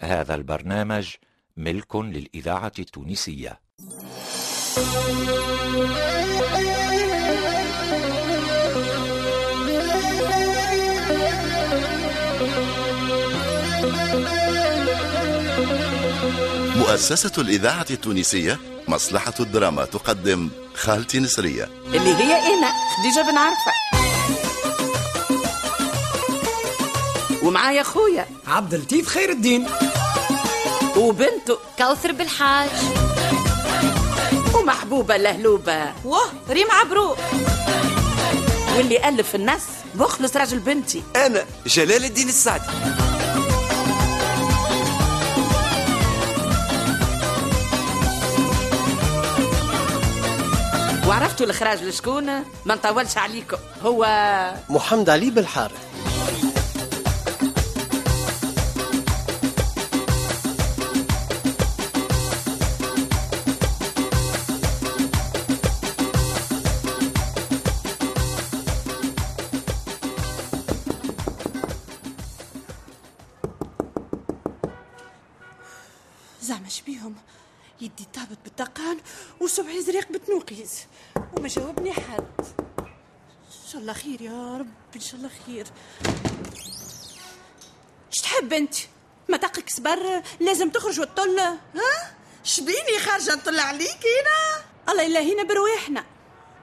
هذا البرنامج ملك للإذاعة التونسية. مؤسسة الإذاعة التونسية مصلحة الدراما تقدم خالتي نسرية. اللي هي أنا خديجه بن عرفة. ومعايا خويا عبد اللطيف خير الدين. وبنته كوثر بالحاج. ومحبوبة لهلوبة. واه ريم عبروق واللي ألف الناس مخلص راجل بنتي. أنا جلال الدين السعدي. وعرفتوا الإخراج لشكون ما نطولش عليكم. هو محمد علي بالحارث. زعما شبيهم. يدي طابت بالدقان وسبعي زريق بتنوقيز وما جاوبني حد. إن شاء الله خير يا رب إن شاء الله خير. تحب أنت؟ ما تقك صبر لازم تخرج وتطل ها؟ شبيني خارجة نطلع عليك هنا. الله يلهينا برواحنا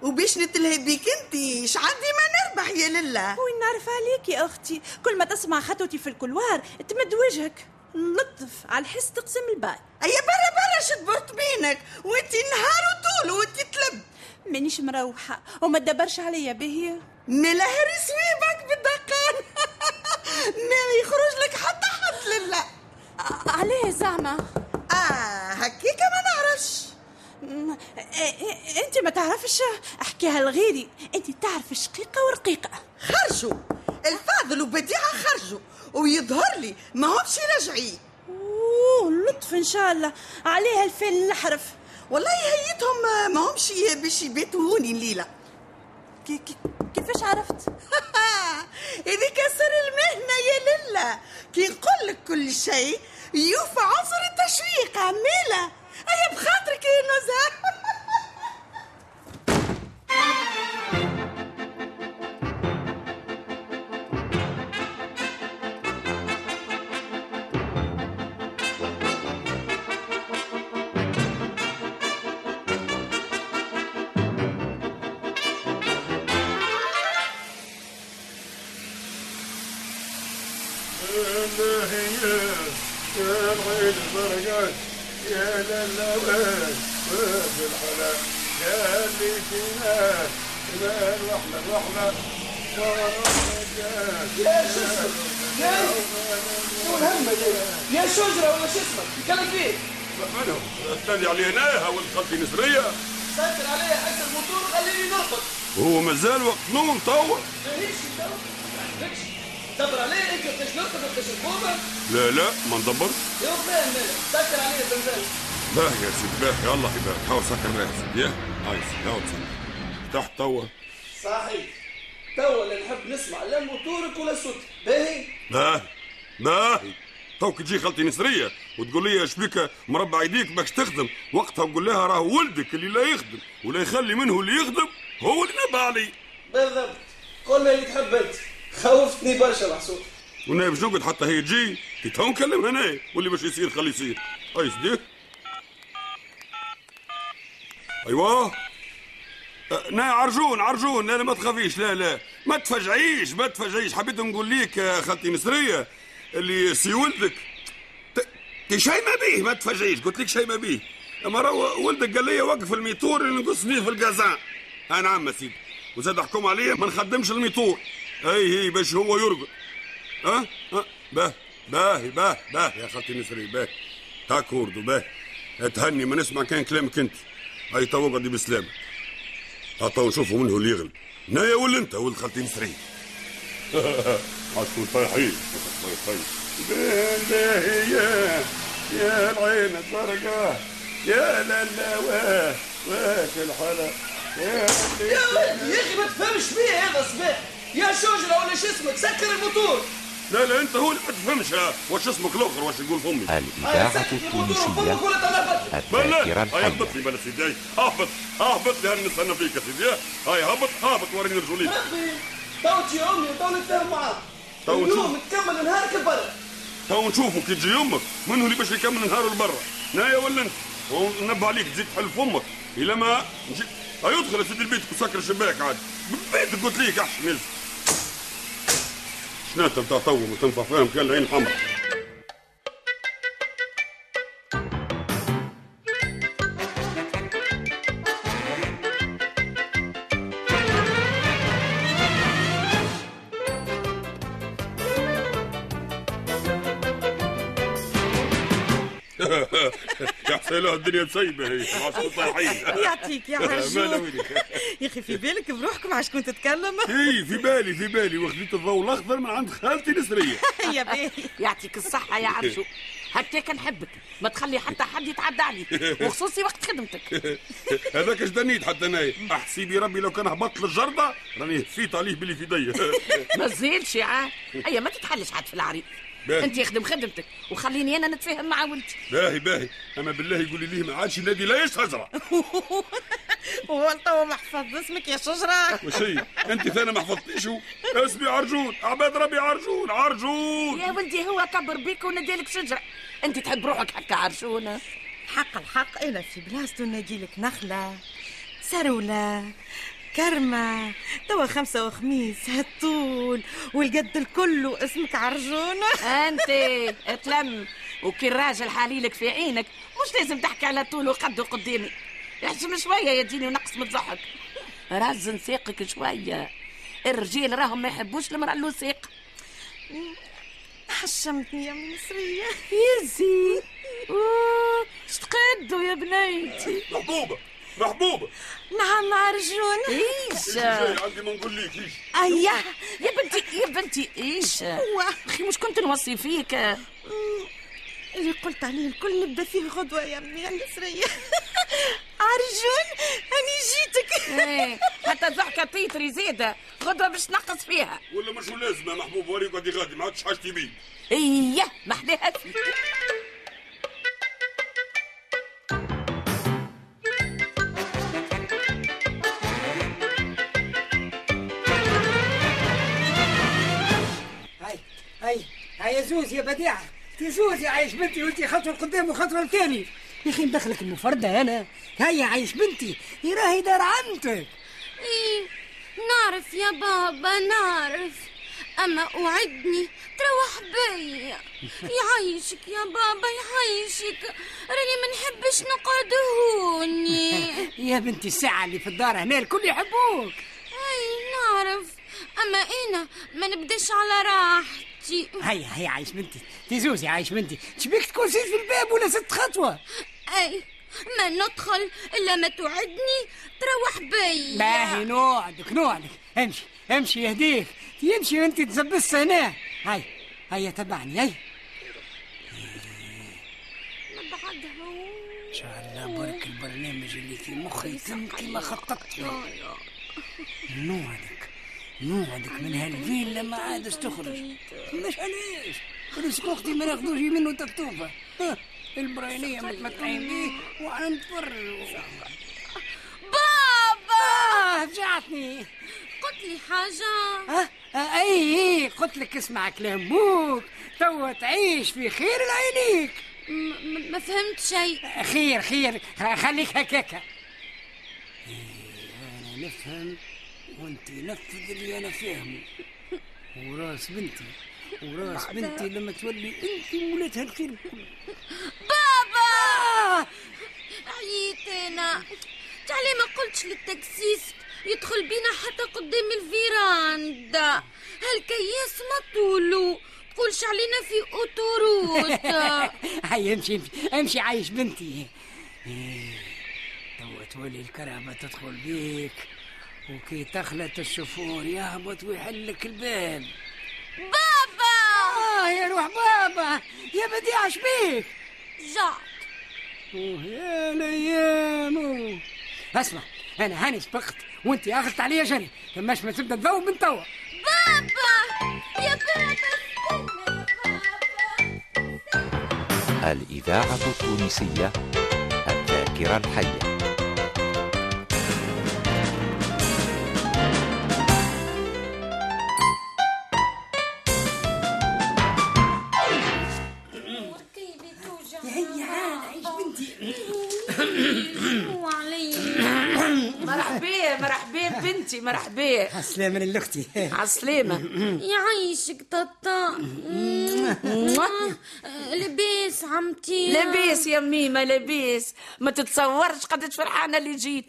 وباش نتلهي بيك أنت؟ إيش عندي ما نربح يا لله. وين نعرف عليك يا أختي؟ كل ما تسمع خطوتي في الكلوار تمد وجهك. لطف على الحس تقسم البال ايا برا برا شد برت بينك وانت نهار وطول وانت تلب. مانيش مروحة وما تدبرش عليا باهي نلهر سويبك بالدقان. ما يخرج لك حتى حد لله. ع- عليه زعما. آه هكيك ما نعرفش. انت ما تعرفش؟ أحكيها لغيري. انت تعرف شقيقه ورقيقة. خرجوا. الفاضل وبديعة خرجوا. ويظهر لي. ما همش راجعين أوه لطف إن شاء الله. عليها الفيل الاحرف والله هيتهم ما همش باش يبيتوا هوني الليلة كي كي كيفاش عرفت؟ هذيك سر المهنة يا لله كي نقول لك كل شيء يوفى عنصر التشويق عميلة. هيا بخاطرك يا نزار يا العين البرقات يا للوان وفي الحلا يا اللي فينا ما الوحلة الوحلة يا اسمك يا يا شجرة ولا شو اسمك تتكلم فيه منهم الثاني عليناها والخلفي نسرية سكر عليا حس الموتور خليني نرقد وهو مازال وقت نوم طول ماهيش فيكش دبر عليا انت وقتاش نقوم لا لا ما ندبر يا فاهم سكر عليا البنزين باه يا سيدي باه يلا يباه حاول سكر باه يا سيدي. يا تحت توا. صحيح. توا اللي نحب نسمع لا موتورك ولا صوتك باهي؟ باهي باهي توك تجي خالتي نسرية وتقول لي اش بك؟ مربع يديك باش تخدم. وقتها نقول لها راه ولدك اللي لا يخدم ولا يخلي منه اللي يخدم هو اللي نبى علي بالضبط. قول لي اللي تحب انت. خوفتني برشا محسوب. ونايف جوقد حتى هي تجي؟ تو نكلم هنا. واللي باش يصير خليه يصير. أي سيدي أيوه أه، نا عرجون عرجون. لا لا ما تخافيش. لا لا. ما تفجعيش ما تفجعيش حبيت نقول ليك يا خالتي نسرية اللي سي ولدك. شي ما بيه ما تفجعيش قلت لك شي ما بيه. أما راهو ولدك قال لي وقف الميتور اللي نقص فيه في القازان آه نعم يا سيدي. وزاد حكم عليه ما نخدمش الميتور. هي باش هو يرقد. ها؟ ها؟ باه باهي باه باه. يا خالتي نسري باه. تاك وردو باه تهني ما نسمع كان كلامك انت. هاي تو اقعدي بسلامة. ها تو نشوفوا منه اللي يغلب. نايا ولا انت ولد خالتي نسري؟ عشكون طايحين طايحين بين باهي يا يا العين الزرقاء يا لالا واه واش الحلا يا يا ولدي يا أخي ما تفهمش بيه هذا صباح. يا شجرة ولا شو اسمك؟ سكر الموتور. لا لا انت هو اللي ما تفهمش. واش اسمك الأخر؟ واش يقول فمي؟ الإذاعة التونسية بلا الذاكرة هاي اهبط لي بلا سيدي. اهبط اهبط لي نستنى فيك يا سيدي. هاي هبط هبط وريني رجوليك. تو تجي أمي تو نتفاهم معاك. تو اليوم تكمل نهارك برا تو نشوفوا كي تجي أمك منو اللي باش يكمل نهاره لبرا؟ نايا ولا انت؟ ونبه عليك تزيد تحل فمك. إلا ما ادخل يا سيدي البيت وسكر الشباك عاد. بيتك قلت ليك احسن نزل شنو انت بتاع تو ما تنفع فاهم كان يا حسين الدنيا مسيبه هي. عشان طايحين. يعطيك يا ما نويلك يا أخي في بالك بروحك مع شكون تتكلم اي في بالي في بالي. وخذيت الضوء الأخضر من عند خالتي نسرية. يا باهي يعطيك الصحة يا عرشو. هكاك نحبك. ما تخلي حتى حد يتعدى عليك. وخصوصي وقت خدمتك. هذاك اش دنيت حتى أنا احسيبي ربي لو كان هبطت للجردة راني هفيت عليه باللي في يدي. ما تزيدش يا اي ما تتحلش حد في العريض باهي. انت يخدم خدمتك وخليني أنا نتفاهم مع ولدي. باهي باهي. اما بالله يقولي ليه ما عادش الذي لا هو انت هو محفظ اسمك يا شجرة. وش هي؟ انت ثاني ما حفظتيش؟ اسمي عرجون عباد ربي عرجون عرجون يا ولدي هو كبر بيك ونديلك شجرة. انت تحب روحك هكا عرشونة حق الحق أنا في بلاصتو نجيلك نخلة سرولة كرمة. توا خمسة وخميس هالطول والقد الكل اسمك عرجونة أنت أتلم. وكي الراجل حاليلك في عينك مش لازم تحكي على طول وقد قدامي احشم شوية يا ديني ونقص من الضحك رزن ساقك شوية. الرجال راهم ما يحبوش المرأة اللوسيق حشمتني يا مصرية. يزي أوه، اش تقدوا يا بنيتي. محبوبه محبوبه نعم عرجونة إيش؟ عندي ما نقول لك إيش؟ أيه يا بنتي يا بنتي إيش؟ هو أخي مش كنت نوصي فيك. اللي قلت عليه الكل نبدأ فيه غدوة يا أمي يا مصرية عرجون أني جيتك. إيه، حتى الضحكة تيتري زيادة. غدوة باش نقص فيها. ولا مش لازم يا محبوب وريك غادي غادي ما عادش حاجتي بيه إيه محلاها فيك زوز يا بديعة يا زوز يا عايش بنتي وانت خطوة لقدام وخطوة لتاني يا أخي مدخلك المفردة أنا. هاي يا عايش بنتي. هي راهي دار عمتك. إيه نعرف يا بابا نعرف. أما أوعدني تروح بيا. يعيشك يا بابا يعيشك. راني ما نحبش نقعد هوني يا بنتي الساعة اللي في الدار هنا الكل يحبوك. أي نعرف. أما أنا ما نبداش على راحتي هيا هيا عايش بنتي. تزوز يا عايش بنتي. شبيك تكون زيد في الباب ولا ست خطوة؟ أي ما ندخل إلا ما توعدني. تروح بيا. باهي نوعدك نوعدك. امشي امشي يهديك. يمشي وانت تزبس هنا. هاي هيا تبعني هيا. ان شاء الله برك البرنامج اللي في مخي يتم كما خططت. له نوعدك. نوعدك من هالفيلا ما عادش تخرج. مش علاش رزق أختي ما ناخذوش منه تطوفه ها، البراينية متمتعين بيه وأنا نتفرج. بابا! آه فجعتني قلت لي حاجة. ها؟ آه أي أي. قلت لك اسمع كلام بوك توا تعيش في خير م- ما فهمت شيء. خير خير. خليك هكاكا إيه، أنا نفهم. وانت نفذ اللي أنا فاهمه. وراس بنتي وراس بنتي لما تولي انت ولادها الخير الكل بابا! عييت أنا تعالي ما قلتش للتكسيس يدخل بينا حتى قدام الفيراندا. هالكياس ما طولو. تقولش علينا في أوتوروت. هيا امشي امشي عايش بنتي. إيه، توا تولي الكرامة تدخل بيك. وكي تخلت السفور يهبط ويحلك الباب. بابا! آه يا روح بابا يا بديع عشبيك جعت ويا ليامو أسمع أنا هاني سبقت وانت أخذت عليا جري فماش ما تبدأ تذوب من توا. بابا! يا بابا بابا. الإذاعة التونسية الذاكرة الحية. بنتي مرحبا. سلامة لأختي عالسلامة يعيشك طاطا. لباس عمتي. لاباس يا ميمة لاباس ما تتصورش قدش فرحانة اللي جيت.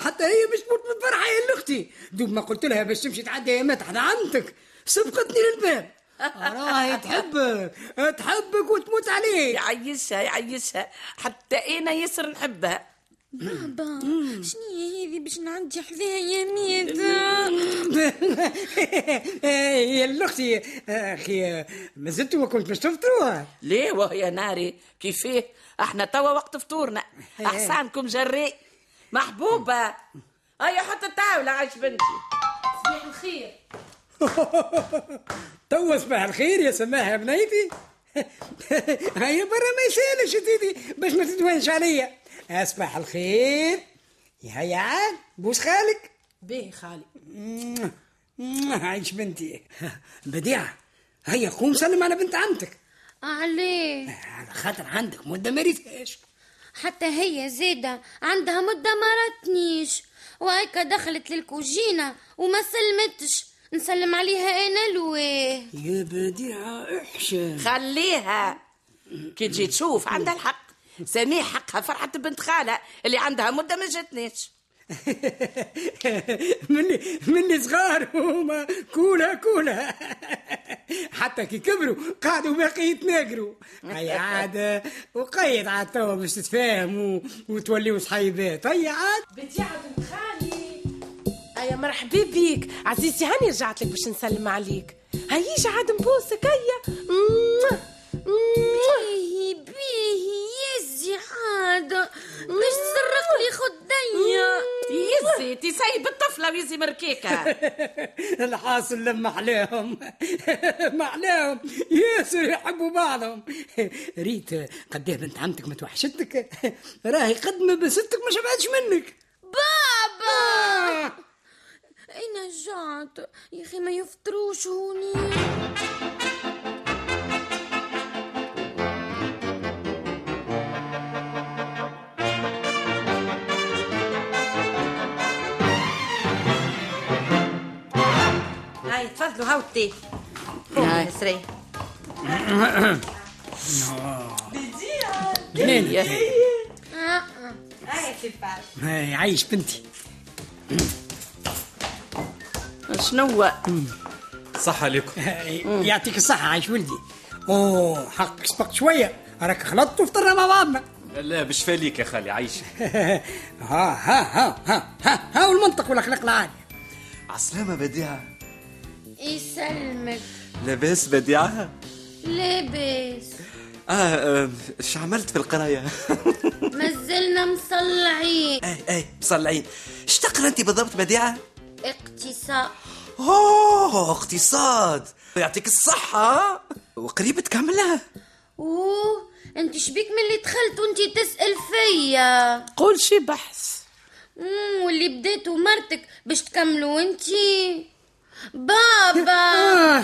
حتى هي مش تموت من الفرحة يا أختي دوب ما قلت لها باش تمشي تعدي أيامات على عمتك سبقتني للباب. راهي تحبك تحبك وتموت عليك. يعيشها يعيشها. حتى أنا ياسر نحبها. بابا شنو هي هذه باش نعدي حذاها يا ميتا؟ يا الأختي أخي ما زلتوا ما كنت باش تفطروا. ليه؟ وهي ناري. كيفاه؟ إحنا توا وقت فطورنا. احسانكم جري. محبوبة. هيا حط الطاولة عايش بنتي. صباح الخير. توا صباح الخير يا سماح يا بنيتي. هيا برا ما يسألش يا سيدي باش ما تدوانش عليا. أصبح الخير. هيا عاد بوس خالك؟ باهي خالي. عايش بنتي. بديعة هيا قوم سلم على بنت عمتك. عليه على خاطر عندك مدة ما ريتهاش حتى هي زيدة عندها مدة ما راتنيش. وهيك دخلت للكوجينة وما سلمتش. نسلم عليها أنا لويه يا بديعة احشم. خليها. كي تجي تشوف عندها الحق. سميح حقها فرحة بنت خالة اللي عندها مدة ما جاتنيش مني مني صغار هما. كولا كولا. حتى كي كبروا قعدوا باقي يتناقروا هيا عاد وقيد عاد توا باش تتفاهموا وتوليوا صحيبات. هيا عاد. بديعة بنت خالي. أيا مرحبا بيك عزيزتي هاني رجعت لك باش نسلم عليك. هيجي عاد نبوسك هيا. بيهي بيهي يزي حاجة باش تسرق لي خدية يزي تسيب الطفلة ويزي مركيكة. الحاصل لما احلاهم ما احلاهم ياسر يحبوا بعضهم. ريت قديه بنت عمتك ما توحشتك. راهي قد ما بستك ما شبعتش منك. بابا! أنا جعت يا أخي ما يفطروش هوني. هاي تفضلوا هاو التي. هاي. سري. جنين آه، آه. هاي عايش بنتي. شنو صح عليكم. يعطيك الصحة عايش ولدي. أوه حقك سبقت شوية. راك خلطت وفطرنا مع بعضنا. لا بشفى ليك يا خالي عايش. ها ها ها ها ها ها والمنطق والأخلاق العالية. عسلامة بديعة. يسلمك. لاباس بديعة لاباس. آه آه، إيش عملت في القراية؟ مازلنا مصلعين. اي اي مصلعين. إيش تقرأ أنت بالضبط بديعة اقتصاد. أوه اقتصاد. يعطيك الصحة. وقريب تكملها أوه أنت شبيك من اللي دخلت وأنت تسأل فيا؟ قول شي بحث. مم، واللي بديتوا مرتك باش تكملوا انتي بابا. آه.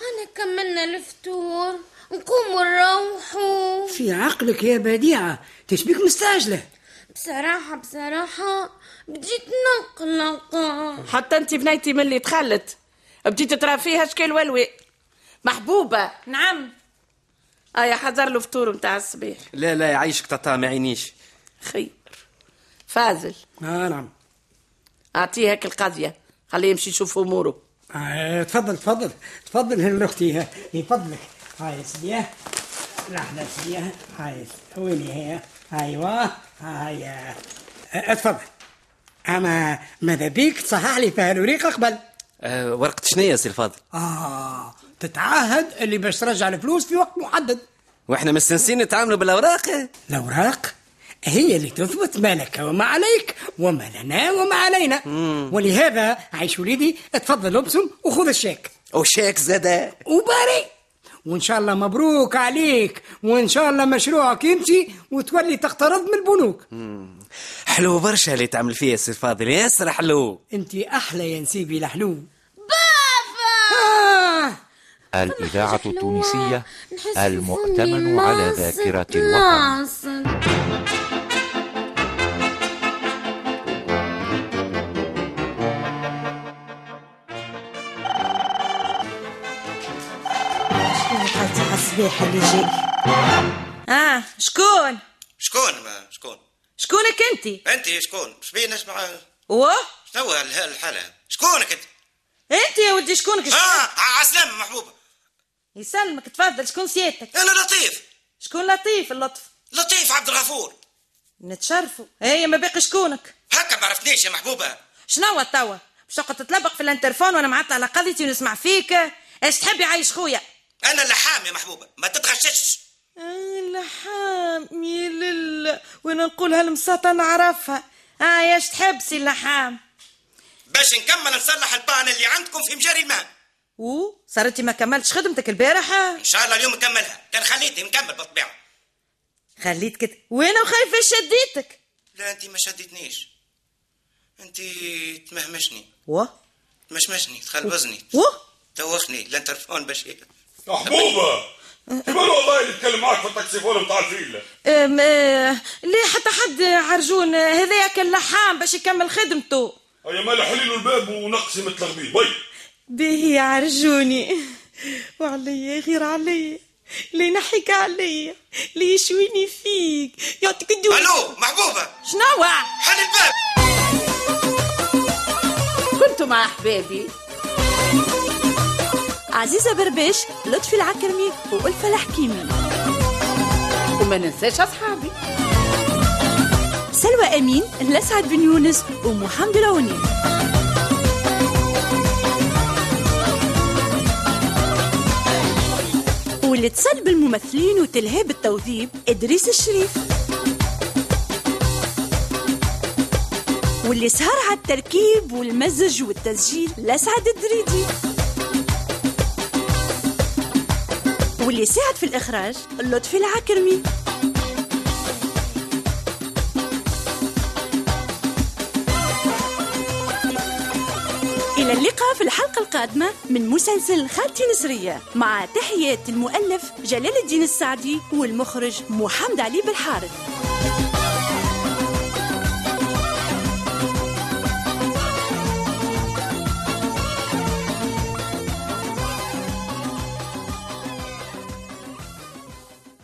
أنا كملنا الفطور نقوموا نروحوا في عقلك يا بديعة تشبيك مستعجلة. بصراحة بصراحة بديت نقلق. حتى أنت بنيتي من اللي دخلت بديت ترى فيها شكل ولوي. محبوبة. نعم. هيا حضر له فطور متاع الصبيح. لا لا يعيشك تعطى ما عينيش خير. فازل. آه نعم. أعطيه هيك القضية. خليه يمشي يشوف أموره. آه تفضل تفضل تفضل هنا أختي يفضلك هاي سيدي لحظة سيدي هاي وين هي أيوه هاي آه، اتفضل أما ماذا بيك تصحح لي فيها الوريقة قبل آه ورقة شنية سي الفاضل؟ آه تتعهد اللي باش ترجع الفلوس في وقت محدد. وإحنا مستنسين نتعاملوا بالأوراق؟ الأوراق؟ هي اللي تثبت ما لك وما عليك وما لنا وما علينا. ولهذا عيش وليدي اتفضل ابسم وخذ الشيك. وشيك زادا وباري. وإن شاء الله مبروك عليك وإن شاء الله مشروعك يمشي وتولي تقترض من البنوك. حلو برشا اللي تعمل فيه سي فاضل. ياسر حلو. أنت أحلى يا نسيبي الحلو بابا! آه. الإذاعة التونسية المؤتمن على ذاكرة الوطن. الصباح اللي جاي آه شكون؟ شكون؟ ما شكون؟ شكونك أنت؟ أنت شكون؟ شبيه نسمع و شنو الحالة؟ شكونك أنت؟ أنت يا ودي شكونك؟ آه عسلامة محبوبة. يسلمك تفضل شكون سيادتك؟ أنا لطيف. شكون لطيف اللطف؟ لطيف عبد الغفور. نتشرفوا هي ما باقي شكونك؟ هكا ما عرفتنيش يا محبوبة. شنو توا؟ باش تقعد تتلبق في الانترفون وأنا معطل على قضيتي ونسمع فيك. إيش تحب يعيش خويا؟ أنا اللحام يا محبوبة ما تتغشش. آه اللحام يا لله وأنا نقول هالمساطة نعرفها. آه إيش تحب سي اللحام باش نكمل نصلح البان اللي عندكم في مجاري الماء. و؟ صارتي ما كملتش خدمتك البارحة. إن شاء الله اليوم نكملها. كان خليتي نكمل بالطبيعة. خليت كده وأنا وخايفة شديتك؟ لا انت ما شدتنيش انت تمهمشني. و؟ تمشمشني تخلبزني. و؟ توخني الانترفون باش محبوبة. كمان والله اللي يتكلم معاك في التاكسيفون بتاع الفيلا آه ليه حتى حد عرجون آه، هذاك اللحام باش يكمل خدمته. هيا مال حليلوا الباب ونقصي مثل غبيب. وي. به عرجوني. وعليا غير عليا اللي ينحيك عليا اللي يشويني فيك؟ يعطيك الدنيا ألو محبوبة. شنو حل الباب. كنت مع أحبابي؟ عزيزة برباش لطفي العكرمي وألفة الحكيمي. وما ننساش أصحابي. سلوى أمين لسعد بن يونس ومحمد العوني. واللي اتصل بالممثلين وتلهي بالتوظيف إدريس الشريف. واللي سهر على التركيب والمزج والتسجيل لسعد الدريدي. واللي ساعد في الإخراج لطفي العكرمي. إلى اللقاء في الحلقة القادمة من مسلسل خالتي نسرية مع تحيات المؤلف جلال الدين السعدي والمخرج محمد علي بالحارث.